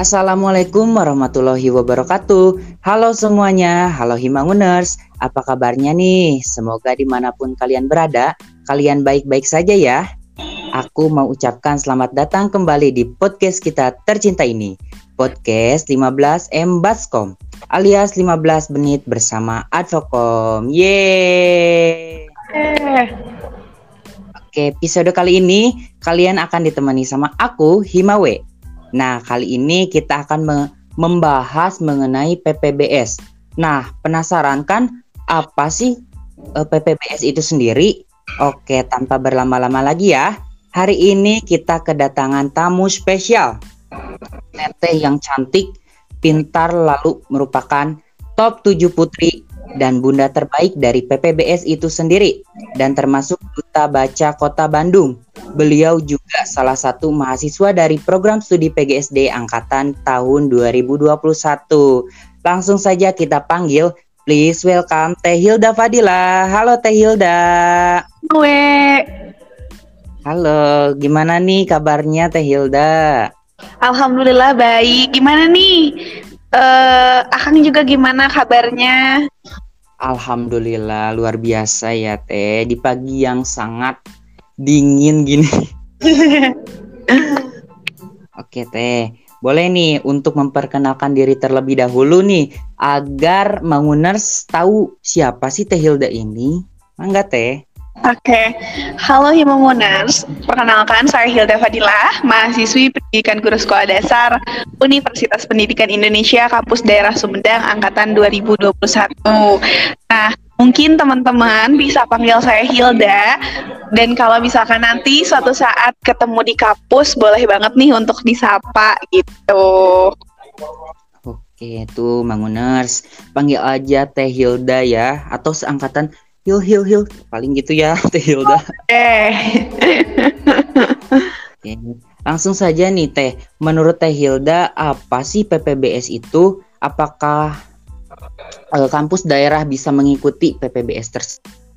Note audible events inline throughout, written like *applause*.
Assalamualaikum warahmatullahi wabarakatuh. Halo semuanya, halo Himanguners. Apa kabarnya nih? Semoga di mana pun kalian berada, kalian baik-baik saja ya. Aku mau ucapkan selamat datang kembali di podcast kita tercinta ini. Podcast 15M Baskom alias 15 menit bersama Advokom. Yeay! Oke, episode kali ini kalian akan ditemani sama aku, Himawe. Nah, kali ini kita akan me membahas mengenai PPBS. Nah, penasaran kan apa sih uh, eh, PPBS itu sendiri? Oke, tanpa berlama-lama lagi ya. Hari ini kita kedatangan tamu spesial. Teteh yang cantik, pintar lalu merupakan top 7 putri dan bunda terbaik dari PPBS itu sendiri dan termasuk duta baca Kota Bandung. Beliau juga salah satu mahasiswa dari program studi PGSD angkatan tahun 2021. Langsung saja kita panggil, please welcome Teh Hilda Fadila. Halo Teh Hilda. Gue. Halo, gimana nih kabarnya Teh Hilda? Alhamdulillah baik. Gimana nih? Uh, Akang juga gimana kabarnya? Alhamdulillah luar biasa ya Teh di pagi yang sangat dingin gini. *laughs* Oke teh, boleh nih untuk memperkenalkan diri terlebih dahulu nih agar Manguners tahu siapa sih Teh Hilda ini. Mangga teh. Oke, okay. halo Himamuners. Perkenalkan, saya Hilda Fadilah, mahasiswi pendidikan guru sekolah dasar Universitas Pendidikan Indonesia, Kampus Daerah Sumedang, Angkatan 2021. Nah, mungkin teman-teman bisa panggil saya Hilda, dan kalau misalkan nanti suatu saat ketemu di kampus, boleh banget nih untuk disapa gitu. Oke, tuh Manguners, panggil aja Teh Hilda ya, atau seangkatan Hil Hil Hil paling gitu ya *laughs* Teh Hilda. Eh. Oke. Langsung saja nih Teh, menurut Teh Hilda apa sih PPBS itu? Apakah kampus daerah bisa mengikuti PPBS tersebut?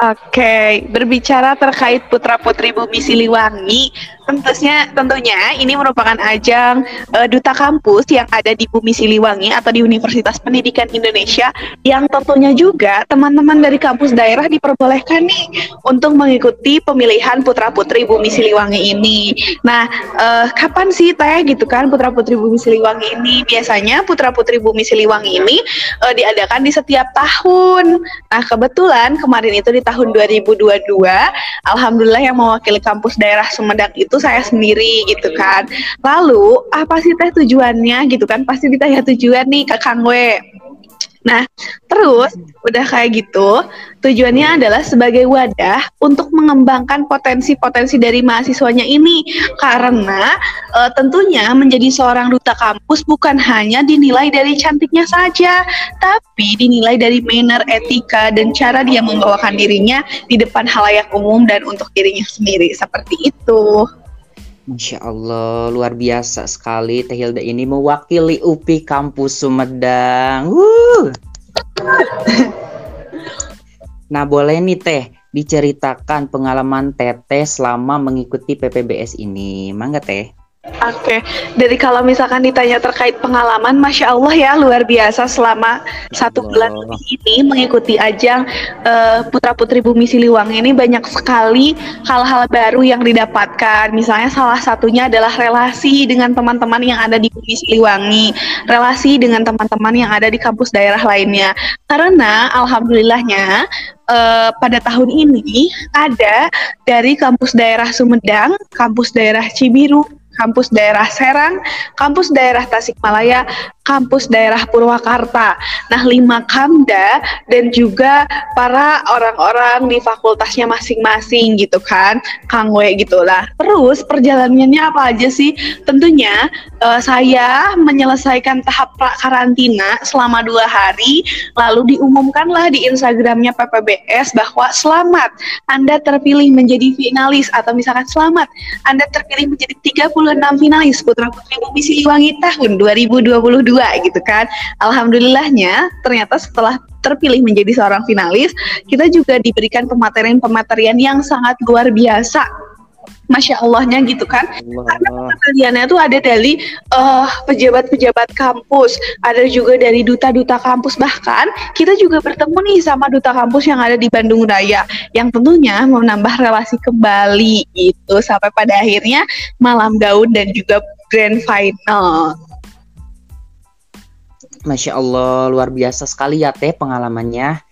Oke, berbicara terkait putra putri Bumi Siliwangi, tentunya tentunya ini merupakan ajang uh, duta kampus yang ada di Bumi Siliwangi atau di Universitas Pendidikan Indonesia yang tentunya juga teman-teman dari kampus daerah diperbolehkan nih untuk mengikuti pemilihan putra putri Bumi Siliwangi ini. Nah, uh, kapan sih teh gitu kan putra putri Bumi Siliwangi ini? Biasanya putra putri Bumi Siliwangi ini uh, diadakan di setiap tahun. Nah, kebetulan kemarin itu di tahun 2022 alhamdulillah yang mewakili kampus daerah Sumedang itu saya sendiri gitu kan. Lalu apa sih teh tujuannya gitu kan? Pasti ditanya tujuan nih ke Kang We Nah, terus udah kayak gitu, tujuannya adalah sebagai wadah untuk mengembangkan potensi-potensi dari mahasiswanya ini. Karena e, tentunya menjadi seorang duta kampus bukan hanya dinilai dari cantiknya saja, tapi dinilai dari manner, etika dan cara dia membawakan dirinya di depan halayak umum dan untuk dirinya sendiri. Seperti itu. Masya Allah, luar biasa sekali Teh Hilda ini mewakili UPI Kampus Sumedang. Wuh. *laughs* nah, boleh nih Teh diceritakan pengalaman Teteh selama mengikuti PPBS ini. Mangga Teh. Oke, okay. dari kalau misalkan ditanya terkait pengalaman, masya Allah ya luar biasa selama satu bulan ini mengikuti ajang uh, Putra Putri Bumi Siliwangi ini banyak sekali hal-hal baru yang didapatkan. Misalnya salah satunya adalah relasi dengan teman-teman yang ada di Bumi Siliwangi, relasi dengan teman-teman yang ada di kampus daerah lainnya. Karena alhamdulillahnya uh, pada tahun ini ada dari kampus daerah Sumedang, kampus daerah Cibiru, kampus daerah Serang, kampus daerah Tasikmalaya, kampus daerah Purwakarta. Nah, lima kamda dan juga para orang-orang di fakultasnya masing-masing gitu kan, Kang We gitu lah. Terus perjalanannya apa aja sih? Tentunya uh, saya menyelesaikan tahap karantina selama dua hari, lalu diumumkanlah di Instagramnya PPBS bahwa selamat Anda terpilih menjadi finalis atau misalkan selamat Anda terpilih menjadi 36 finalis Putra Putri Bumi Siliwangi tahun 2022 gitu kan. Alhamdulillahnya ternyata setelah terpilih menjadi seorang finalis, kita juga diberikan pematerian-pematerian yang sangat luar biasa Masya Allahnya gitu kan. Allah. Karena pembeliannya tuh ada dari uh, pejabat-pejabat kampus, ada juga dari duta-duta kampus, bahkan kita juga bertemu nih sama duta kampus yang ada di Bandung Raya, yang tentunya menambah relasi kembali gitu, sampai pada akhirnya malam daun dan juga grand final. Masya Allah, luar biasa sekali ya Teh pengalamannya.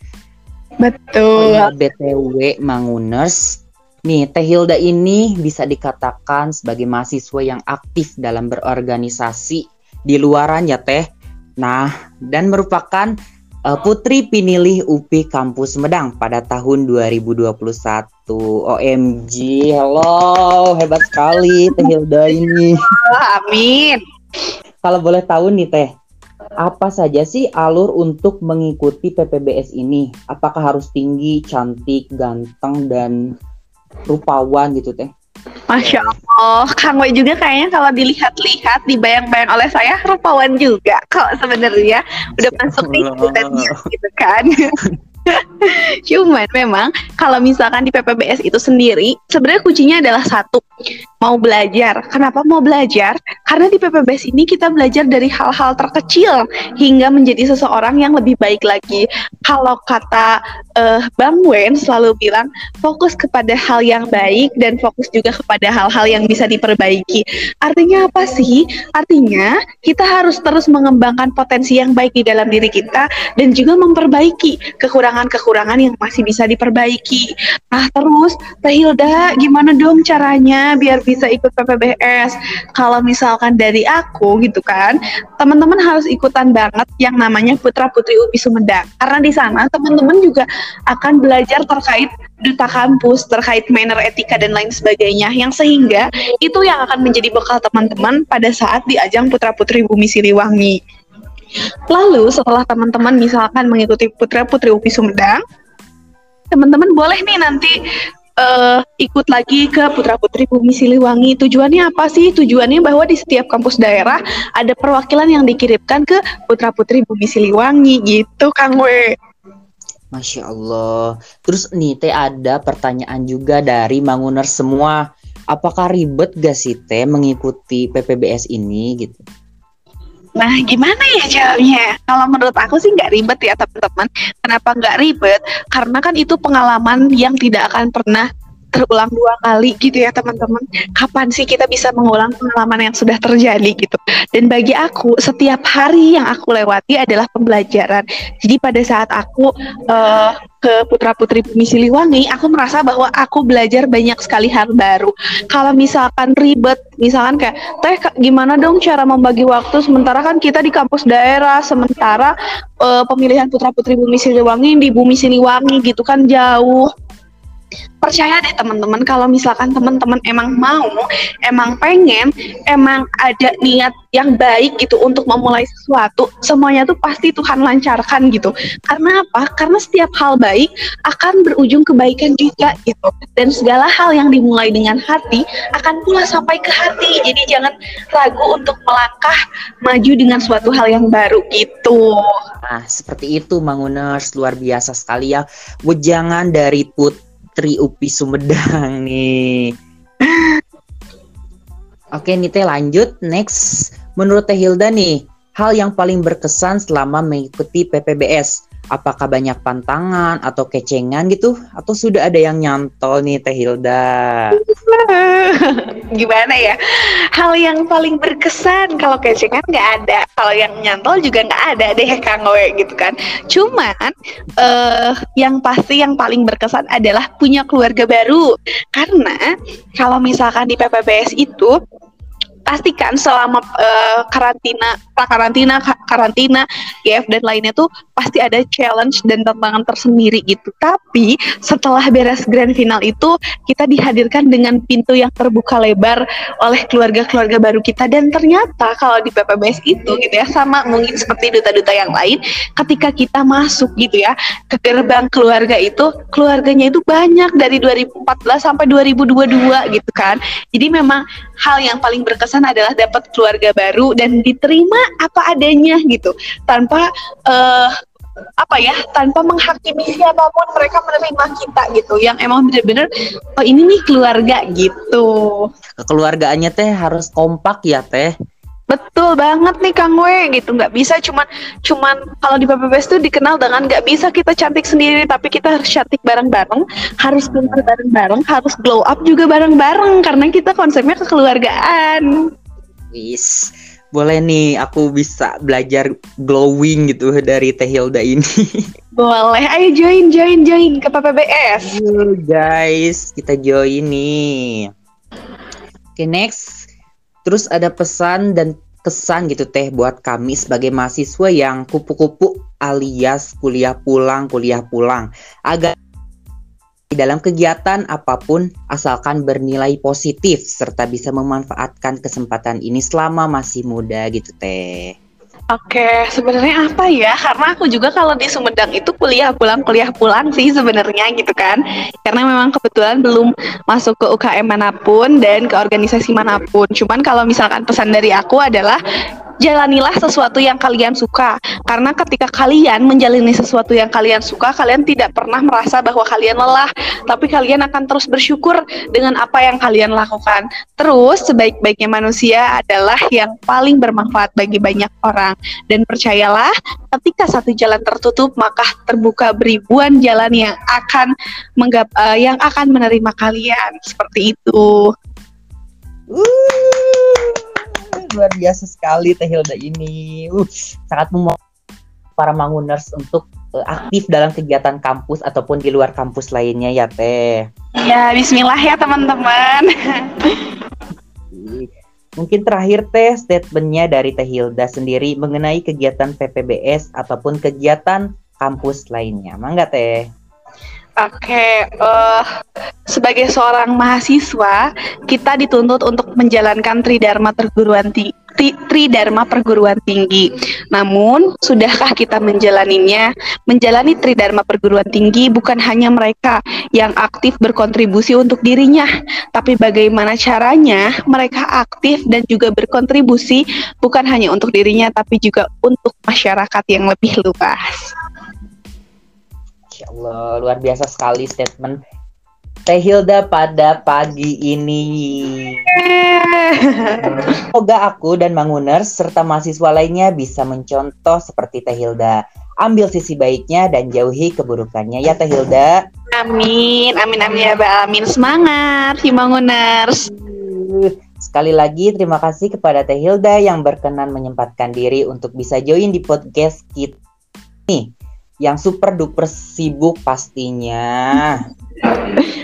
Betul. Oh, ya, BTW Manguners, nih Teh Hilda ini bisa dikatakan sebagai mahasiswa yang aktif dalam berorganisasi di luaran ya Teh. Nah, dan merupakan uh, putri pinilih UPI Kampus Medang pada tahun 2021. OMG, hello, hebat sekali Teh Hilda ini. Amin. Kalau boleh tahu nih Teh, apa saja sih alur untuk mengikuti PPBS ini? Apakah harus tinggi, cantik, ganteng, dan rupawan gitu teh? Masya Allah, Kang Wei juga kayaknya kalau dilihat-lihat, dibayang-bayang oleh saya rupawan juga. Kalau sebenarnya udah masuk nih gitu kan. *laughs* *laughs* Cuman memang kalau misalkan di PPBS itu sendiri sebenarnya kuncinya adalah satu mau belajar. Kenapa mau belajar? Karena di PPBS ini kita belajar dari hal-hal terkecil hingga menjadi seseorang yang lebih baik lagi. Kalau kata uh, Bang Wen selalu bilang fokus kepada hal yang baik dan fokus juga kepada hal-hal yang bisa diperbaiki. Artinya apa sih? Artinya kita harus terus mengembangkan potensi yang baik di dalam diri kita dan juga memperbaiki kekurangan-kekurangan yang masih bisa diperbaiki. Nah terus, Teh Hilda, gimana dong caranya biar bisa ikut PPBS. Kalau misalkan dari aku gitu kan, teman-teman harus ikutan banget yang namanya Putra Putri UPI Sumedang. Karena di sana teman-teman juga akan belajar terkait duta kampus, terkait manner etika dan lain sebagainya yang sehingga itu yang akan menjadi bekal teman-teman pada saat di ajang Putra Putri Bumi Siliwangi. Lalu setelah teman-teman misalkan mengikuti Putra Putri UPI Sumedang, teman-teman boleh nih nanti uh, ikut lagi ke Putra Putri Bumi Siliwangi. Tujuannya apa sih? Tujuannya bahwa di setiap kampus daerah ada perwakilan yang dikirimkan ke Putra Putri Bumi Siliwangi gitu, Kang We. Masya Allah. Terus nih Teh ada pertanyaan juga dari Manguner semua. Apakah ribet gak sih Teh mengikuti PPBS ini gitu? Nah, gimana ya jawabnya? Kalau menurut aku sih nggak ribet ya teman-teman. Kenapa nggak ribet? Karena kan itu pengalaman yang tidak akan pernah terulang dua kali gitu ya teman-teman. Kapan sih kita bisa mengulang pengalaman yang sudah terjadi gitu? Dan bagi aku setiap hari yang aku lewati adalah pembelajaran. Jadi pada saat aku uh, ke putra putri Bumi Siliwangi, aku merasa bahwa aku belajar banyak sekali hal baru. Kalau misalkan ribet, misalkan kayak teh gimana dong cara membagi waktu sementara kan kita di kampus daerah, sementara uh, pemilihan putra putri Bumi Siliwangi di Bumi Siliwangi gitu kan jauh percaya deh teman-teman kalau misalkan teman-teman emang mau, emang pengen, emang ada niat yang baik gitu untuk memulai sesuatu, semuanya tuh pasti Tuhan lancarkan gitu. Karena apa? Karena setiap hal baik akan berujung kebaikan juga gitu. Dan segala hal yang dimulai dengan hati akan pula sampai ke hati. Jadi jangan ragu untuk melangkah maju dengan suatu hal yang baru gitu. Nah, seperti itu Manguners luar biasa sekali ya. Wejangan dari put Tri Upi Sumedang nih. Oke nih Teh lanjut next. Menurut Teh Hilda nih, hal yang paling berkesan selama mengikuti PPBS apakah banyak pantangan atau kecengan gitu atau sudah ada yang nyantol nih Teh Hilda? *laughs* Gimana ya? Hal yang paling berkesan kalau kecengan nggak ada, kalau yang nyantol juga nggak ada deh Kang Owe gitu kan. Cuman uh, yang pasti yang paling berkesan adalah punya keluarga baru karena kalau misalkan di PPBS itu pastikan selama uh, karantina, karantina, karantina, GF dan lainnya tuh pasti ada challenge dan tantangan tersendiri gitu. Tapi setelah beres grand final itu kita dihadirkan dengan pintu yang terbuka lebar oleh keluarga-keluarga baru kita dan ternyata kalau di PPBS itu gitu ya sama mungkin seperti duta-duta yang lain ketika kita masuk gitu ya ke gerbang keluarga itu keluarganya itu banyak dari 2014 sampai 2022 gitu kan. Jadi memang hal yang paling berkesan adalah dapat keluarga baru dan diterima apa adanya gitu. Tanpa uh, apa ya tanpa menghakimi siapa pun mereka menerima kita gitu. Yang emang bener-bener oh ini nih keluarga gitu. Keluargaannya teh harus kompak ya teh Betul banget nih Kang We gitu nggak bisa cuman cuman kalau di PPBS tuh dikenal dengan nggak bisa kita cantik sendiri tapi kita harus cantik bareng-bareng harus pintar bareng-bareng harus glow up juga bareng-bareng karena kita konsepnya kekeluargaan. Wis boleh nih aku bisa belajar glowing gitu dari Teh Hilda ini. *laughs* Boleh, ayo join join join ke PPBS. Ayo guys, kita join nih. Oke, okay, next Terus ada pesan dan kesan gitu teh buat kami sebagai mahasiswa yang kupu-kupu alias kuliah pulang, kuliah pulang. Agak dalam kegiatan apa pun asalkan bernilai positif serta bisa memanfaatkan kesempatan ini selama masih muda gitu teh. Oke, sebenarnya apa ya? Karena aku juga kalau di Sumedang itu kuliah pulang kuliah pulang sih sebenarnya gitu kan. Karena memang kebetulan belum masuk ke UKM mana pun dan ke organisasi mana pun. Cuman kalau misalkan pesan dari aku adalah jalanilah sesuatu yang kalian suka. Karena ketika kalian menjalani sesuatu yang kalian suka kalian tidak pernah merasa bahwa kalian lelah. Tapi kalian akan terus bersyukur dengan apa yang kalian lakukan. Terus sebaik-baiknya manusia adalah yang paling bermanfaat bagi banyak orang. Dan percayalah ketika satu jalan tertutup maka terbuka beribuan jalan yang akan menggap uh, yang akan menerima kalian. Seperti itu luar biasa sekali Teh Hilda ini. Uh, sangat memotivasi para Manguners untuk uh, aktif dalam kegiatan kampus ataupun di luar kampus lainnya ya Teh. Ya, bismillah ya teman-teman. *laughs* Mungkin terakhir Teh statementnya dari Teh Hilda sendiri mengenai kegiatan PPBS ataupun kegiatan kampus lainnya. Mangga Teh. Oke, okay, uh, eh, sebagai seorang mahasiswa, kita dituntut untuk menjalankan Tridharma perguruan tinggi. Tridharma perguruan tinggi. Namun, sudahkah kita menjalaninya? Menjalani Tridharma perguruan tinggi bukan hanya mereka yang aktif berkontribusi untuk dirinya, tapi bagaimana caranya mereka aktif dan juga berkontribusi bukan hanya untuk dirinya, tapi juga untuk masyarakat yang lebih luas. Masya Allah, luar biasa sekali statement Teh Hilda pada pagi ini. *laughs* Semoga aku dan Manguners serta mahasiswa lainnya bisa mencontoh seperti Teh Hilda. Ambil sisi baiknya dan jauhi keburukannya ya Teh Hilda. Amin, amin, amin ya Mbak Amin. Semangat, Himanguners. Sekali lagi terima kasih kepada Teh Hilda yang berkenan menyempatkan diri untuk bisa join di podcast kita. Nih, yang super duper sibuk pastinya.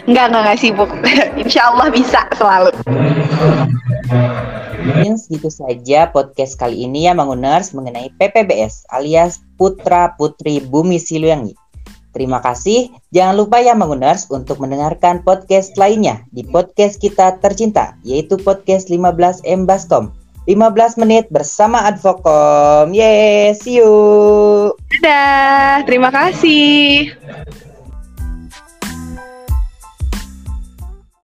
Enggak, enggak, enggak sibuk. *laughs* Insya Allah bisa selalu. Mungkin segitu saja podcast kali ini ya Manguners mengenai PPBS alias Putra Putri Bumi Siliwangi. Terima kasih. Jangan lupa ya Manguners untuk mendengarkan podcast lainnya di podcast kita tercinta yaitu podcast 15 M Baskom. 15 menit bersama Advokom. Yes, see you. Dadah, terima kasih.